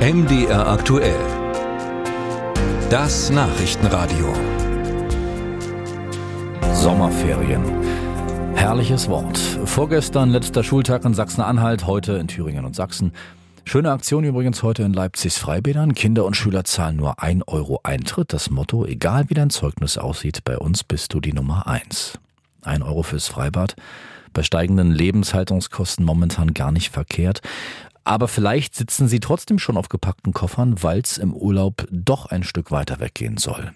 MDR aktuell. Das Nachrichtenradio. Sommerferien. Herrliches Wort. Vorgestern letzter Schultag in Sachsen-Anhalt, heute in Thüringen und Sachsen. Schöne Aktion übrigens heute in Leipzigs Freibädern. Kinder und Schüler zahlen nur ein Euro Eintritt. Das Motto, egal wie dein Zeugnis aussieht, bei uns bist du die Nummer eins. Ein Euro fürs Freibad. Bei steigenden Lebenshaltungskosten momentan gar nicht verkehrt. Aber vielleicht sitzen sie trotzdem schon auf gepackten Koffern, weil es im Urlaub doch ein Stück weiter weggehen soll.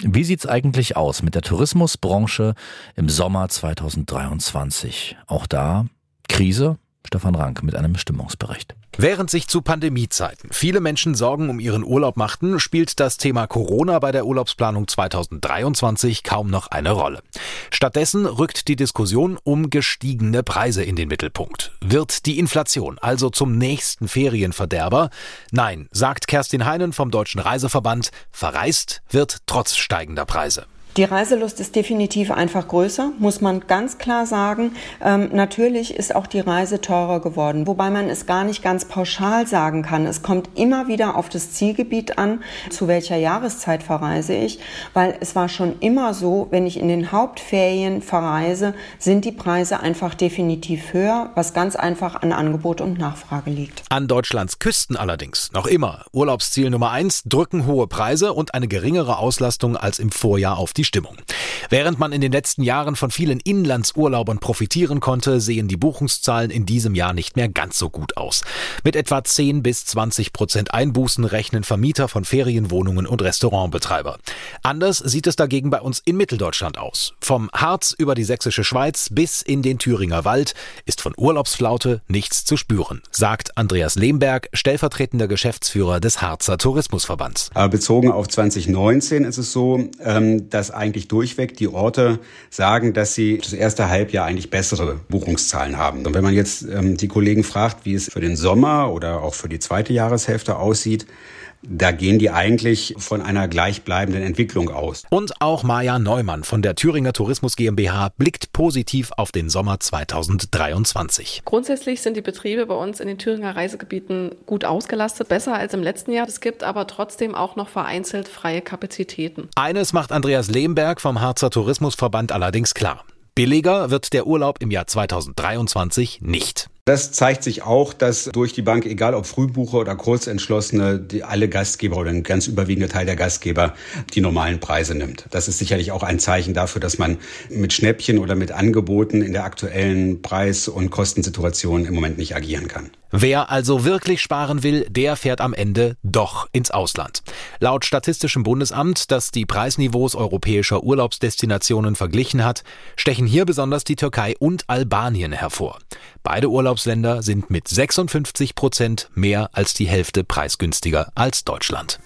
Wie sieht's eigentlich aus mit der Tourismusbranche im Sommer 2023? Auch da Krise? Stefan Rank mit einem Stimmungsbericht. Während sich zu Pandemiezeiten viele Menschen Sorgen um ihren Urlaub machten, spielt das Thema Corona bei der Urlaubsplanung 2023 kaum noch eine Rolle. Stattdessen rückt die Diskussion um gestiegene Preise in den Mittelpunkt. Wird die Inflation also zum nächsten Ferienverderber? Nein, sagt Kerstin Heinen vom Deutschen Reiseverband, verreist wird trotz steigender Preise. Die Reiselust ist definitiv einfach größer, muss man ganz klar sagen. Ähm, natürlich ist auch die Reise teurer geworden, wobei man es gar nicht ganz pauschal sagen kann. Es kommt immer wieder auf das Zielgebiet an, zu welcher Jahreszeit verreise ich, weil es war schon immer so, wenn ich in den Hauptferien verreise, sind die Preise einfach definitiv höher, was ganz einfach an Angebot und Nachfrage liegt. An Deutschlands Küsten allerdings noch immer. Urlaubsziel Nummer eins drücken hohe Preise und eine geringere Auslastung als im Vorjahr auf die Stimmung. Während man in den letzten Jahren von vielen Inlandsurlaubern profitieren konnte, sehen die Buchungszahlen in diesem Jahr nicht mehr ganz so gut aus. Mit etwa 10 bis 20 Prozent Einbußen rechnen Vermieter von Ferienwohnungen und Restaurantbetreiber. Anders sieht es dagegen bei uns in Mitteldeutschland aus. Vom Harz über die sächsische Schweiz bis in den Thüringer Wald ist von Urlaubsflaute nichts zu spüren, sagt Andreas Lehmberg, stellvertretender Geschäftsführer des Harzer Tourismusverbands. Aber bezogen auf 2019 ist es so, ähm, dass eigentlich durchweg die Orte sagen, dass sie das erste Halbjahr eigentlich bessere Buchungszahlen haben. Und wenn man jetzt ähm, die Kollegen fragt, wie es für den Sommer oder auch für die zweite Jahreshälfte aussieht, da gehen die eigentlich von einer gleichbleibenden Entwicklung aus. Und auch Maja Neumann von der Thüringer Tourismus GmbH blickt positiv auf den Sommer 2023. Grundsätzlich sind die Betriebe bei uns in den Thüringer Reisegebieten gut ausgelastet, besser als im letzten Jahr. Es gibt aber trotzdem auch noch vereinzelt freie Kapazitäten. Eines macht Andreas Lehmberg vom Harzer Tourismusverband allerdings klar. Billiger wird der Urlaub im Jahr 2023 nicht. Das zeigt sich auch, dass durch die Bank, egal ob Frühbucher oder Kurzentschlossene, die alle Gastgeber oder ein ganz überwiegender Teil der Gastgeber die normalen Preise nimmt. Das ist sicherlich auch ein Zeichen dafür, dass man mit Schnäppchen oder mit Angeboten in der aktuellen Preis- und Kostensituation im Moment nicht agieren kann. Wer also wirklich sparen will, der fährt am Ende doch ins Ausland. Laut Statistischem Bundesamt, das die Preisniveaus europäischer Urlaubsdestinationen verglichen hat, stechen hier besonders die Türkei und Albanien hervor. Beide Urlaubsländer sind mit 56 Prozent mehr als die Hälfte preisgünstiger als Deutschland.